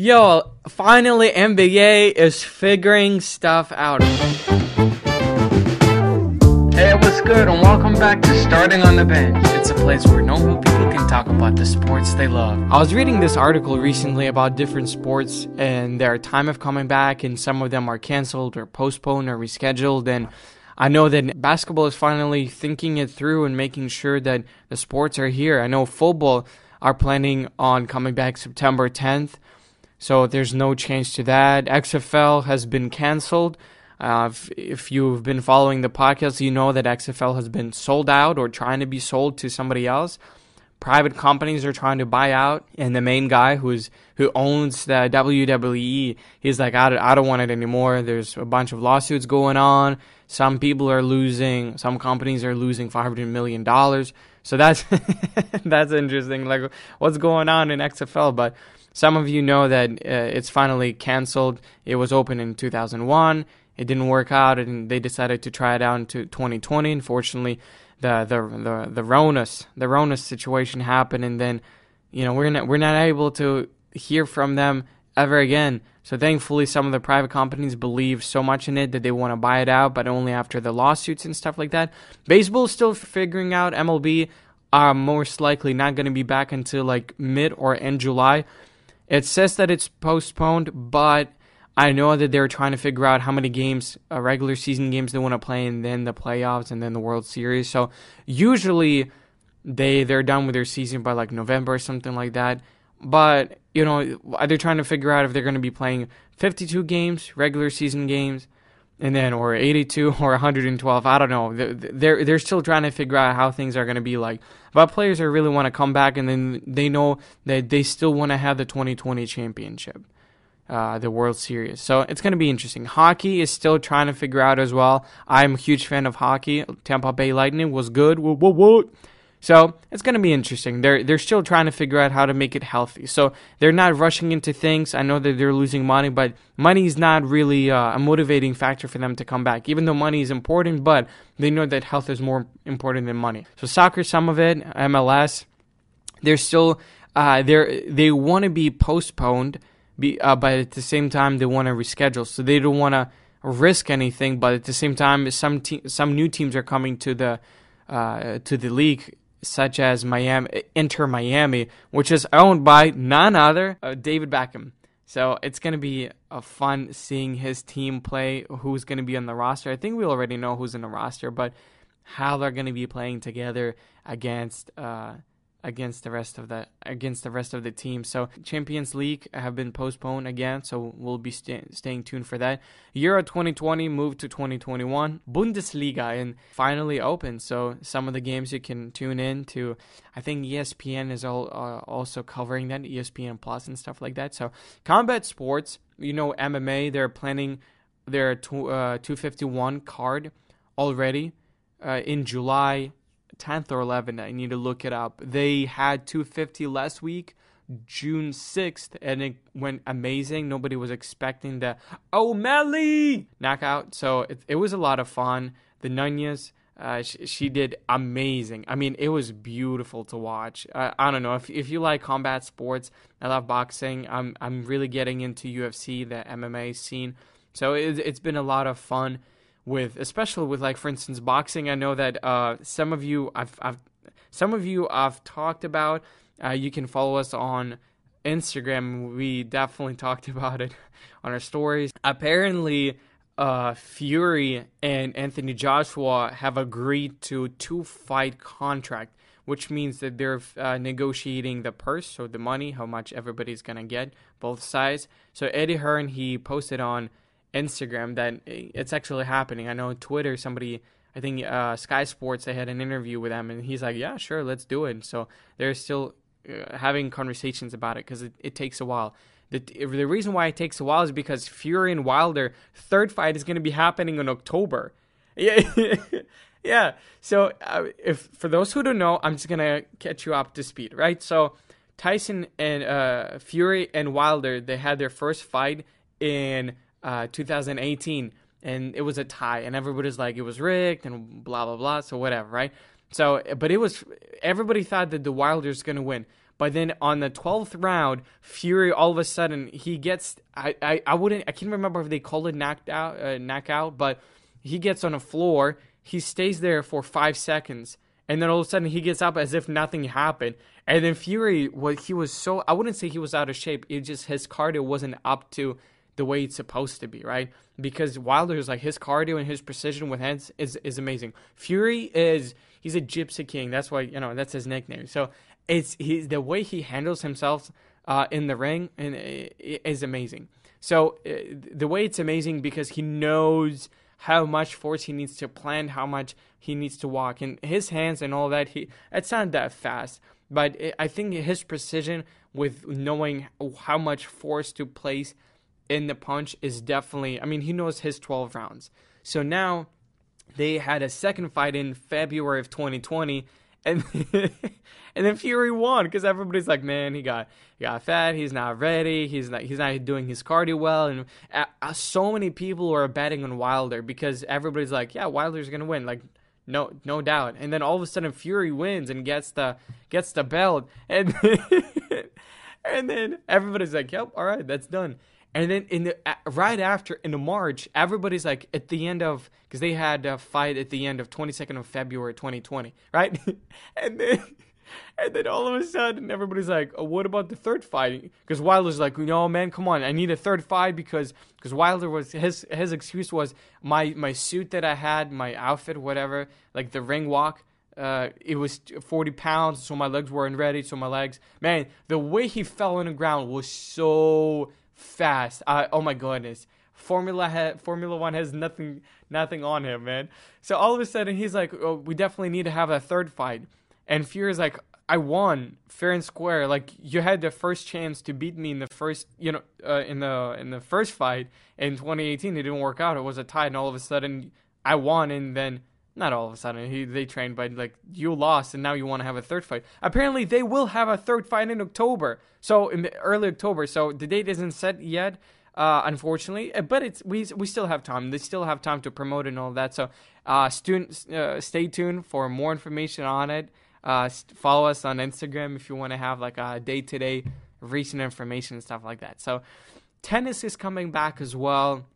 Yo, finally NBA is figuring stuff out. Hey, what's good, and welcome back to Starting on the Bench. It's a place where normal people can talk about the sports they love. I was reading this article recently about different sports and their time of coming back, and some of them are canceled or postponed or rescheduled. And I know that basketball is finally thinking it through and making sure that the sports are here. I know football are planning on coming back September 10th. So there's no change to that. XFL has been canceled. Uh, if, if, you've been following the podcast, you know that XFL has been sold out or trying to be sold to somebody else. Private companies are trying to buy out, and the main guy who's who owns the WWE, he's like, I don't, I don't want it anymore. There's a bunch of lawsuits going on. Some people are losing. Some companies are losing 500 million dollars. So that's that's interesting. Like, what's going on in XFL? But some of you know that uh, it's finally canceled. It was open in 2001. It didn't work out, and they decided to try it out into 2020. Unfortunately, the the the the Ronas the Ronas situation happened, and then you know we're not we're not able to hear from them ever again. So thankfully, some of the private companies believe so much in it that they want to buy it out, but only after the lawsuits and stuff like that. Baseball is still figuring out. MLB are most likely not going to be back until like mid or end July. It says that it's postponed, but I know that they're trying to figure out how many games, uh, regular season games, they want to play, and then the playoffs, and then the World Series. So usually they they're done with their season by like November or something like that. But you know, they're trying to figure out if they're going to be playing 52 games, regular season games, and then or 82 or 112. I don't know. They're they're still trying to figure out how things are going to be like. But players are really want to come back, and then they know that they still want to have the 2020 championship, uh, the World Series. So it's going to be interesting. Hockey is still trying to figure out as well. I'm a huge fan of hockey. Tampa Bay Lightning was good. So it's going to be interesting. They're they're still trying to figure out how to make it healthy. So they're not rushing into things. I know that they're losing money, but money is not really uh, a motivating factor for them to come back. Even though money is important, but they know that health is more important than money. So soccer, some of it, MLS, they're still uh, they they want to be postponed, be, uh, but at the same time they want to reschedule. So they don't want to risk anything, but at the same time, some te- some new teams are coming to the uh, to the league such as Miami, Inter Miami, which is owned by none other uh, David Beckham. So it's going to be a fun seeing his team play. Who's going to be on the roster? I think we already know who's in the roster, but how they're going to be playing together against uh, against the rest of the against the rest of the team. So Champions League have been postponed again, so we'll be st- staying tuned for that. Euro 2020 moved to 2021. Bundesliga and finally open, so some of the games you can tune in to. I think ESPN is all, uh, also covering that, ESPN Plus and stuff like that. So combat sports, you know MMA, they're planning their uh, 251 card already uh, in July 10th or 11th. I need to look it up. They had 250 last week, June 6th, and it went amazing. Nobody was expecting the O'Malley knockout, so it, it was a lot of fun. The Nunes, uh, she, she, did amazing. I mean, it was beautiful to watch. Uh, I don't know if if you like combat sports. I love boxing. I'm I'm really getting into UFC, the MMA scene. So it, it's been a lot of fun with especially with like for instance boxing. I know that uh, some of you I've, I've some of you I've talked about. Uh, you can follow us on Instagram. We definitely talked about it on our stories. Apparently, uh, Fury and Anthony Joshua have agreed to two fight contract, which means that they're uh, negotiating the purse, so the money, how much everybody's gonna get, both sides. So Eddie Hearn he posted on Instagram that it's actually happening. I know Twitter, somebody, I think uh, Sky Sports, they had an interview with him, and he's like, "Yeah, sure, let's do it." So they're still uh, having conversations about it because it, it takes a while. The, the reason why it takes a while is because Fury and Wilder third fight is going to be happening in October. Yeah, yeah. So uh, if for those who don't know, I'm just gonna catch you up to speed, right? So Tyson and uh, Fury and Wilder, they had their first fight in uh, 2018, and it was a tie, and everybody's like it was rigged and blah blah blah. So whatever, right? So, but it was everybody thought that the Wilders gonna win, But then on the 12th round, Fury all of a sudden he gets I I, I wouldn't I can't remember if they called it knocked out uh, knockout, but he gets on the floor. He stays there for five seconds, and then all of a sudden he gets up as if nothing happened. And then Fury, what he was so I wouldn't say he was out of shape. It just his cardio wasn't up to the way it's supposed to be, right? Because Wilder's like his cardio and his precision with hands is is amazing. Fury is he's a gypsy king. That's why you know that's his nickname. So it's he the way he handles himself uh, in the ring and is amazing. So uh, the way it's amazing because he knows how much force he needs to plan, how much he needs to walk, and his hands and all that. He it's not that fast, but I think his precision with knowing how much force to place in the punch is definitely. I mean, he knows his 12 rounds. So now they had a second fight in February of 2020 and and then Fury won because everybody's like, man, he got he got fat. He's not ready. He's not he's not doing his cardio well. And uh, uh, so many people were betting on Wilder because everybody's like, yeah, Wilder's gonna win. Like, no no doubt. And then all of a sudden, Fury wins and gets the gets the belt. And and then everybody's like, yep, all right, that's done. And then in the right after in the March, everybody's like at the end of because they had a fight at the end of 22nd of February 2020, right? and then and then all of a sudden everybody's like, oh, "What about the third fight?" Because Wilder's like, "No, man, come on, I need a third fight because because Wilder was his his excuse was my my suit that I had, my outfit, whatever, like the ring walk." Uh, it was 40 pounds, so my legs weren't ready. So my legs, man, the way he fell on the ground was so fast. oh my goodness. Formula ha- Formula One has nothing nothing on him, man. So all of a sudden he's like, oh, we definitely need to have a third fight. And Fury's like, I won fair and square. Like you had the first chance to beat me in the first, you know, uh, in the in the first fight in 2018. It didn't work out. It was a tie, and all of a sudden I won, and then not all of a sudden he they trained, but like you lost, and now you want to have a third fight. Apparently, they will have a third fight in October. So in early October. So the date isn't set yet. Uh, unfortunately, uh, but it's we we still have time. They still have time to promote and all that. So, uh, students, uh, stay tuned for more information on it. Uh, follow us on Instagram if you want to have like a day to day recent information and stuff like that. So, tennis is coming back as well.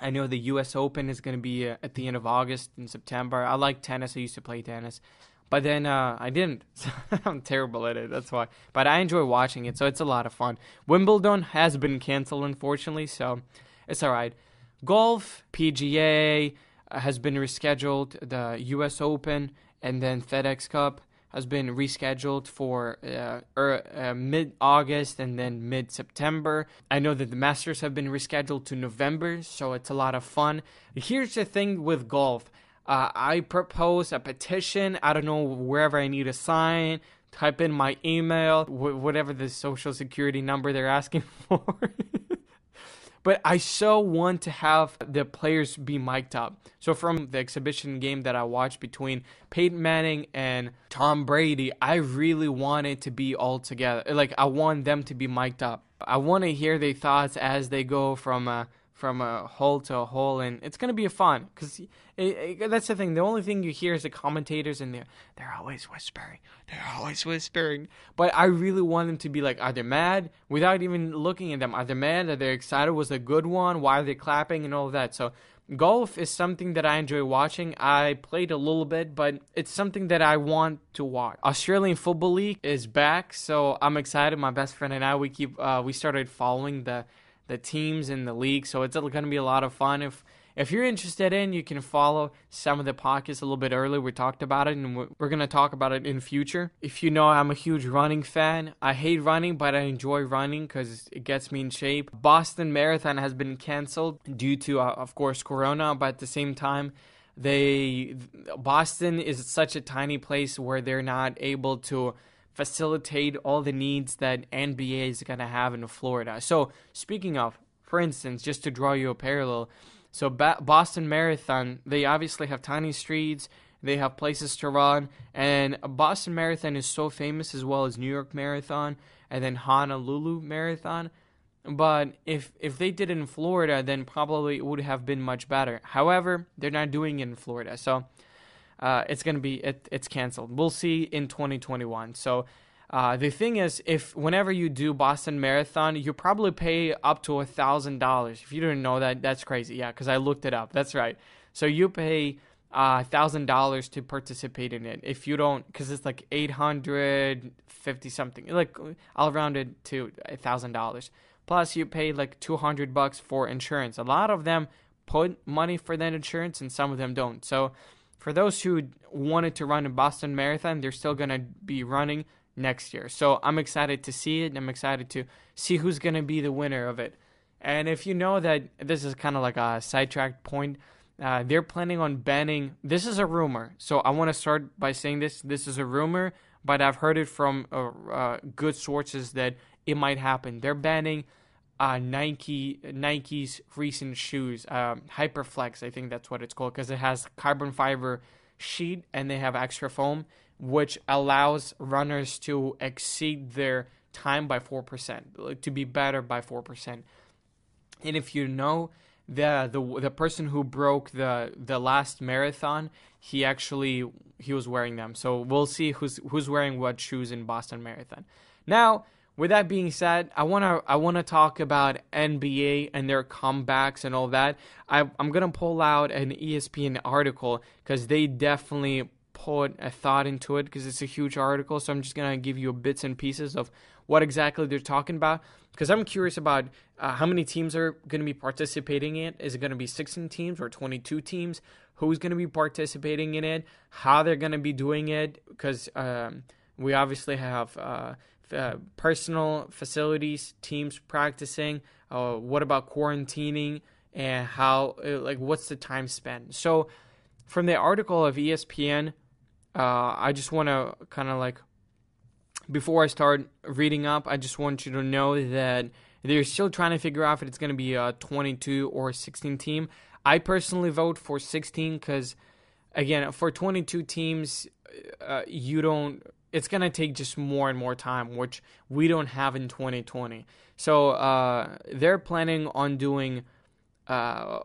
I know the U.S. Open is going to be uh, at the end of August and September. I like tennis. I used to play tennis, but then uh, I didn't. I'm terrible at it. That's why. But I enjoy watching it, so it's a lot of fun. Wimbledon has been canceled, unfortunately, so it's all right. Golf, PGA uh, has been rescheduled. The U.S. Open and then FedEx Cup has been rescheduled for uh, er, uh, mid August and then mid September. I know that the Masters have been rescheduled to November, so it's a lot of fun. Here's the thing with golf uh, I propose a petition. I don't know wherever I need to sign. Type in my email, wh- whatever the social security number they're asking for. But I so want to have the players be mic'd up. So from the exhibition game that I watched between Peyton Manning and Tom Brady, I really wanted it to be all together. Like I want them to be mic'd up. I want to hear their thoughts as they go from a from a hole to a hole, and it's gonna be a fun because that's the thing. The only thing you hear is the commentators, and they're they're always whispering. They're always whispering. But I really want them to be like, are they mad? Without even looking at them, are they mad? Are they excited? Was a good one? Why are they clapping and all that? So golf is something that I enjoy watching. I played a little bit, but it's something that I want to watch. Australian Football League is back, so I'm excited. My best friend and I we keep uh, we started following the the teams in the league. So it's going to be a lot of fun. If if you're interested in, you can follow some of the podcasts a little bit early. We talked about it, and we're going to talk about it in future. If you know, I'm a huge running fan. I hate running, but I enjoy running because it gets me in shape. Boston Marathon has been canceled due to, uh, of course, Corona, but at the same time, they Boston is such a tiny place where they're not able to facilitate all the needs that NBA is going to have in Florida. So, speaking of, for instance, just to draw you a parallel, so ba- Boston Marathon, they obviously have tiny streets, they have places to run, and Boston Marathon is so famous as well as New York Marathon and then Honolulu Marathon. But if if they did it in Florida, then probably it would have been much better. However, they're not doing it in Florida, so uh, it's gonna be it, it's canceled. We'll see in 2021. So Uh, the thing is, if whenever you do Boston Marathon, you probably pay up to a thousand dollars. If you didn't know that, that's crazy. Yeah, because I looked it up. That's right. So you pay a uh, thousand dollars to participate in it. If you don't, because it's like eight hundred fifty something. Like I'll round it to a thousand dollars. Plus, you pay like two hundred bucks for insurance. A lot of them put money for that insurance, and some of them don't. So, for those who wanted to run a Boston Marathon, they're still gonna be running next year. So I'm excited to see it. I'm excited to see who's gonna be the winner of it. And if you know that this is kind of like a sidetracked point, uh, they're planning on banning. This is a rumor, so I want to start by saying this. This is a rumor, but I've heard it from uh, uh, good sources that it might happen. They're banning uh, Nike Nike's recent shoes, um, Hyperflex. I think that's what it's called because it has carbon fiber sheet and they have extra foam, which allows runners to exceed their time by four percent, like to be better by four percent. And if you know the the the person who broke the the last marathon, he actually he was wearing them. So we'll see who's who's wearing what shoes in Boston Marathon. Now, with that being said, I wanna I wanna talk about NBA and their comebacks and all that. I, I'm gonna pull out an ESPN article because they definitely put a thought into it because it's a huge article. So I'm just gonna give you bits and pieces of what exactly they're talking about because I'm curious about uh, how many teams are to be participating in it. Is it to be 16 teams or 22 teams? Who's to be participating in it? How they're to be doing it? Because um, we obviously have uh, uh, personal facilities, teams practicing. Uh, what about quarantining and how? Uh, like, what's the time spent? So, from the article of ESPN, uh, I just want to kind of like before I start reading up, I just want you to know that they're still trying to figure out if it's going to be a 22 or 16 team. I personally vote for 16 because, again, for 22 teams, uh, you don't. It's going to take just more and more time, which we don't have in 2020. So uh, they're planning on doing. Uh,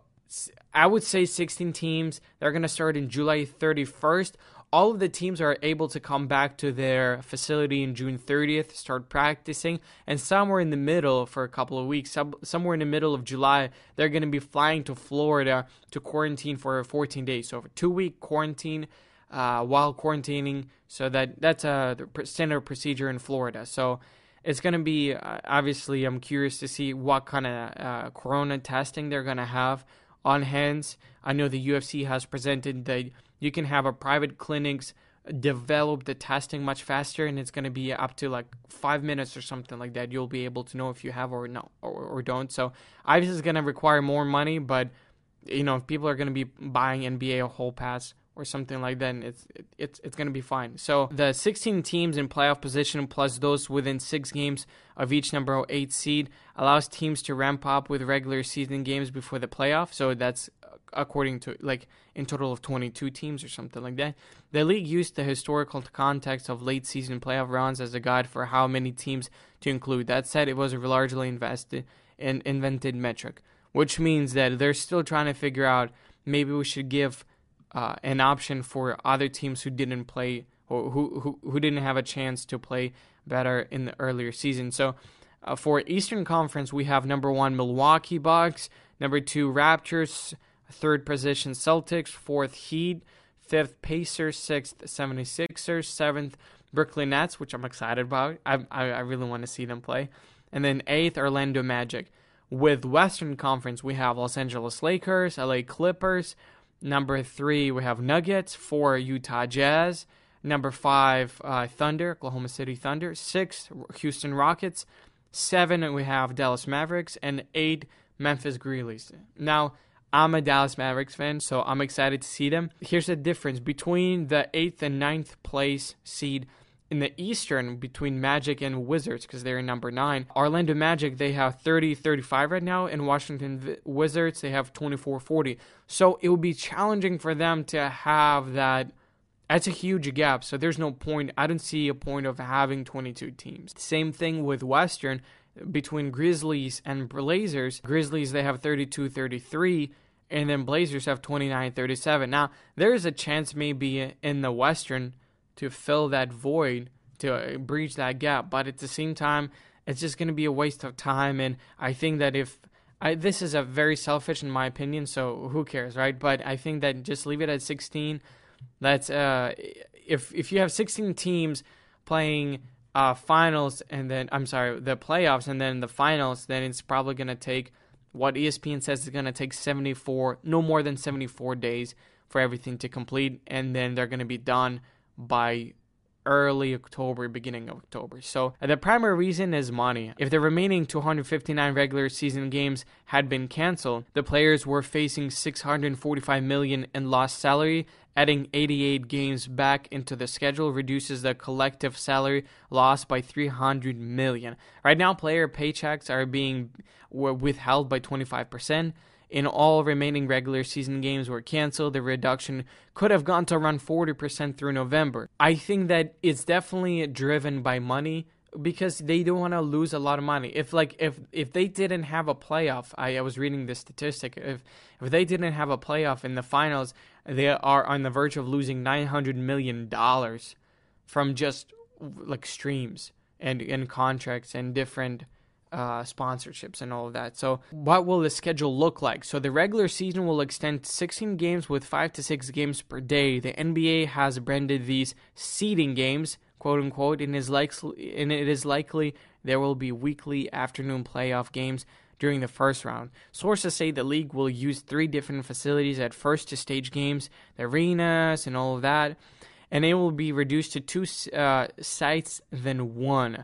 I would say 16 teams. They're going to start in July 31st all of the teams are able to come back to their facility in June 30th, start practicing, and somewhere in the middle for a couple of weeks, somewhere in the middle of July, they're going to be flying to Florida to quarantine for 14 days. So, a two week quarantine uh, while quarantining. So that that's a standard procedure in Florida. So it's going to be uh, obviously. I'm curious to see what kind of uh, corona testing they're going to have on hands. I know the UFC has presented that you can have a private clinics develop the testing much faster and it's going to be up to like five minutes or something like that you'll be able to know if you have or no or, or don't so obviously it's going to require more money but you know if people are going to be buying nba a whole pass or something like that it's it's it's going to be fine so the 16 teams in playoff position plus those within six games of each number 8 seed allows teams to ramp up with regular season games before the playoff so that's according to like in total of 22 teams or something like that. The league used the historical context of late season playoff rounds as a guide for how many teams to include. That said, it was a largely invested and invented metric, which means that they're still trying to figure out maybe we should give uh, an option for other teams who didn't play or who, who who didn't have a chance to play better in the earlier season. So. Uh, for Eastern Conference, we have number one Milwaukee Bucks, number two Raptors, Third position Celtics. Fourth Heat. Fifth Pacers. Sixth 76ers. Seventh Brooklyn Nets, which I'm excited about. I, I, I really want to see them play. And then eighth Orlando Magic. With Western Conference, we have Los Angeles Lakers, LA Clippers. Number three, we have Nuggets. Four, Utah Jazz. Number five, uh, Thunder, Oklahoma City Thunder. Six, Houston Rockets. Seven, we have Dallas Mavericks. And eight, Memphis Grizzlies. Now, I'm a Dallas Mavericks fan, so I'm excited to see them. Here's the difference between the eighth and ninth place seed in the Eastern between Magic and Wizards because they're in number nine. Orlando Magic, they have 30 35 right now, and Washington Wizards, they have 24 40. So it would be challenging for them to have that. That's a huge gap, so there's no point. I don't see a point of having 22 teams. Same thing with Western between Grizzlies and Blazers. Grizzlies, they have 32 33 and then Blazers have 29-37. Now, there is a chance maybe in the Western to fill that void to uh, breach that gap. But at the same time, it's just going to be a waste of time. And I think that if I, this is a very selfish in my opinion, so who cares, right? But I think that just leave it at 16. That's uh, if if you have 16 teams playing uh, finals and then I'm sorry, the playoffs and then the finals, then it's probably going to take what ESPN says is going to take 74, no more than 74 days for everything to complete, and then they're going to be done by early October, beginning of October. So uh, the primary reason is money. If the remaining 259 regular season games had been canceled, the players were facing 645 million in lost salary. Adding 88 games back into the schedule reduces the collective salary loss by 300 million. Right now, player paychecks are being withheld by 25% in all remaining regular season games were canceled, the reduction could have gone to around 40% through November. I think that it's definitely driven by money because they don't want to lose a lot of money. If like if if they didn't have a playoff, I, I was reading the statistic. If if they didn't have a playoff in the finals, they are on the verge of losing 900 million dollars from just like streams and and contracts and different uh, sponsorships and all of that. So, what will the schedule look like? So, the regular season will extend 16 games with 5 to 6 games per day. The NBA has branded these seeding games, quote unquote, and, is likely, and it is likely there will be weekly afternoon playoff games during the first round. Sources say the league will use three different facilities at first to stage games, the arenas, and all of that, and it will be reduced to two uh, sites than one.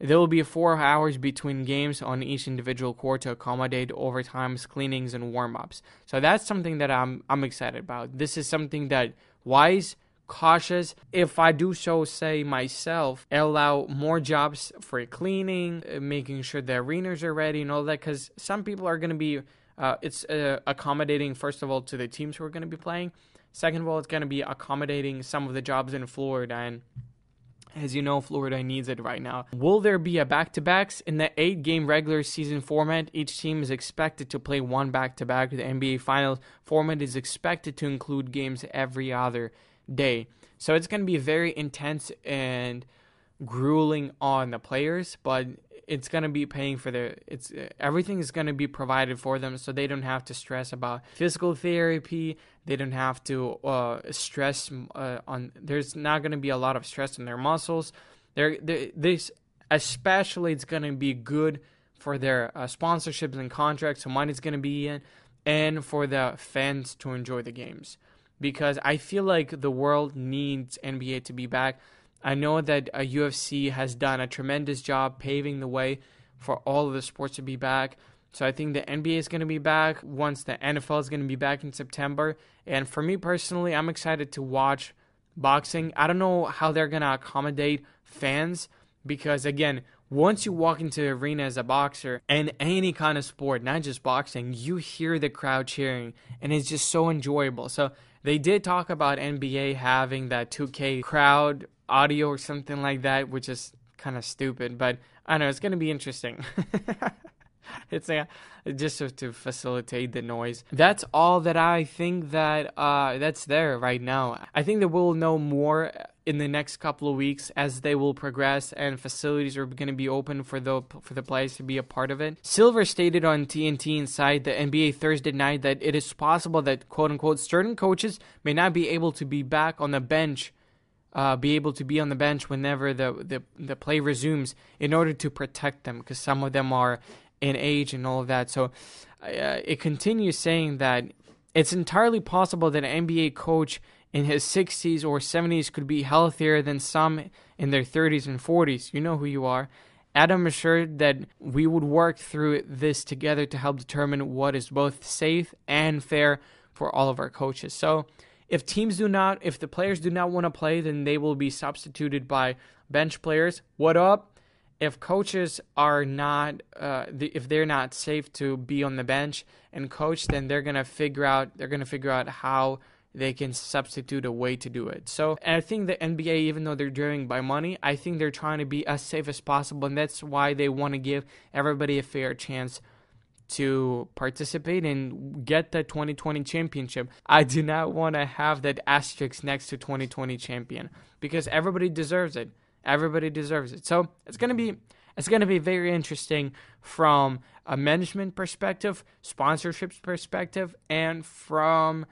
There will be four hours between games on each individual court to accommodate overtimes, cleanings, and warm ups. So that's something that I'm I'm excited about. This is something that wise, cautious. If I do so, say myself, allow more jobs for cleaning, uh, making sure the arenas are ready, and all that. Because some people are going to be, uh, it's uh, accommodating first of all to the teams who are going to be playing. Second of all, it's going to be accommodating some of the jobs in Florida and as you know, Florida needs it right now. Will there be a back to backs? In the eight game regular season format, each team is expected to play one back to back. The NBA Finals format is expected to include games every other day. So it's going to be very intense and grueling on the players, but it's going to be paying for their it's everything is going to be provided for them so they don't have to stress about physical therapy. They don't have to uh, stress uh, on there's not going to be a lot of stress on their muscles. There this especially it's going to be good for their uh, sponsorships and contracts so money's going to be in and for the fans to enjoy the games. Because i feel like the world needs nba to be back I know that a UFC has done a tremendous job paving the way for all of the sports to be back. So I think the NBA is going to be back once the NFL is going to be back in September. And for me personally, I'm excited to watch boxing. I don't know how they're going to accommodate fans because again, once you walk into the arena as a boxer and any kind of sport, not just boxing, you hear the crowd cheering and it's just so enjoyable. So they did talk about NBA having that 2K crowd audio or something like that, which is kind of stupid, but I know, it's going to be interesting. it's uh, just to, to, facilitate the noise. That's all that I think that uh, that's there right now. I think that we'll know more in the next couple of weeks as they will progress and facilities are going to be open for the for the players to be a part of it. Silver stated on TNT inside the NBA Thursday night that it is possible that quote unquote certain coaches may not be able to be back on the bench uh, be able to be on the bench whenever the, the, the play resumes in order to protect them because some of them are in age and all of that. So uh, it continues saying that it's entirely possible that an NBA coach in his 60s or 70s could be healthier than some in their 30s and 40s. You know who you are. Adam assured that we would work through this together to help determine what is both safe and fair for all of our coaches. So, if teams do not, if the players do not want to play, then they will be substituted by bench players. What up? If coaches are not, uh, if they're not safe to be on the bench and coach, then they're gonna figure out, they're gonna figure out how they can substitute a way to do it. So, I think the NBA, even though they're driven by money, I think they're trying to be as safe as possible, and that's why they want to give everybody a fair chance to participate and get the 2020 championship. I do not want to have that asterisk next to 2020 champion because everybody deserves it. Everybody deserves it. So it's gonna be it's gonna be very interesting from a management perspective, sponsorships perspective, and from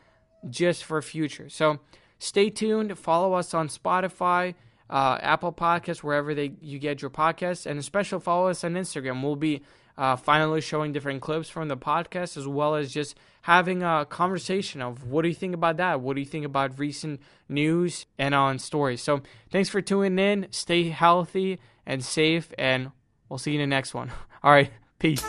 just for future. So stay tuned. Follow us on Spotify, uh, Apple Podcasts, wherever they you get your podcasts, and especially follow us on Instagram. We'll be uh, finally showing different clips from the podcast as well as just having a conversation of what do you think about that? What do you think about recent news and on stories? So thanks for tuning in. Stay healthy and safe, and we'll see you in the next one. All right, peace.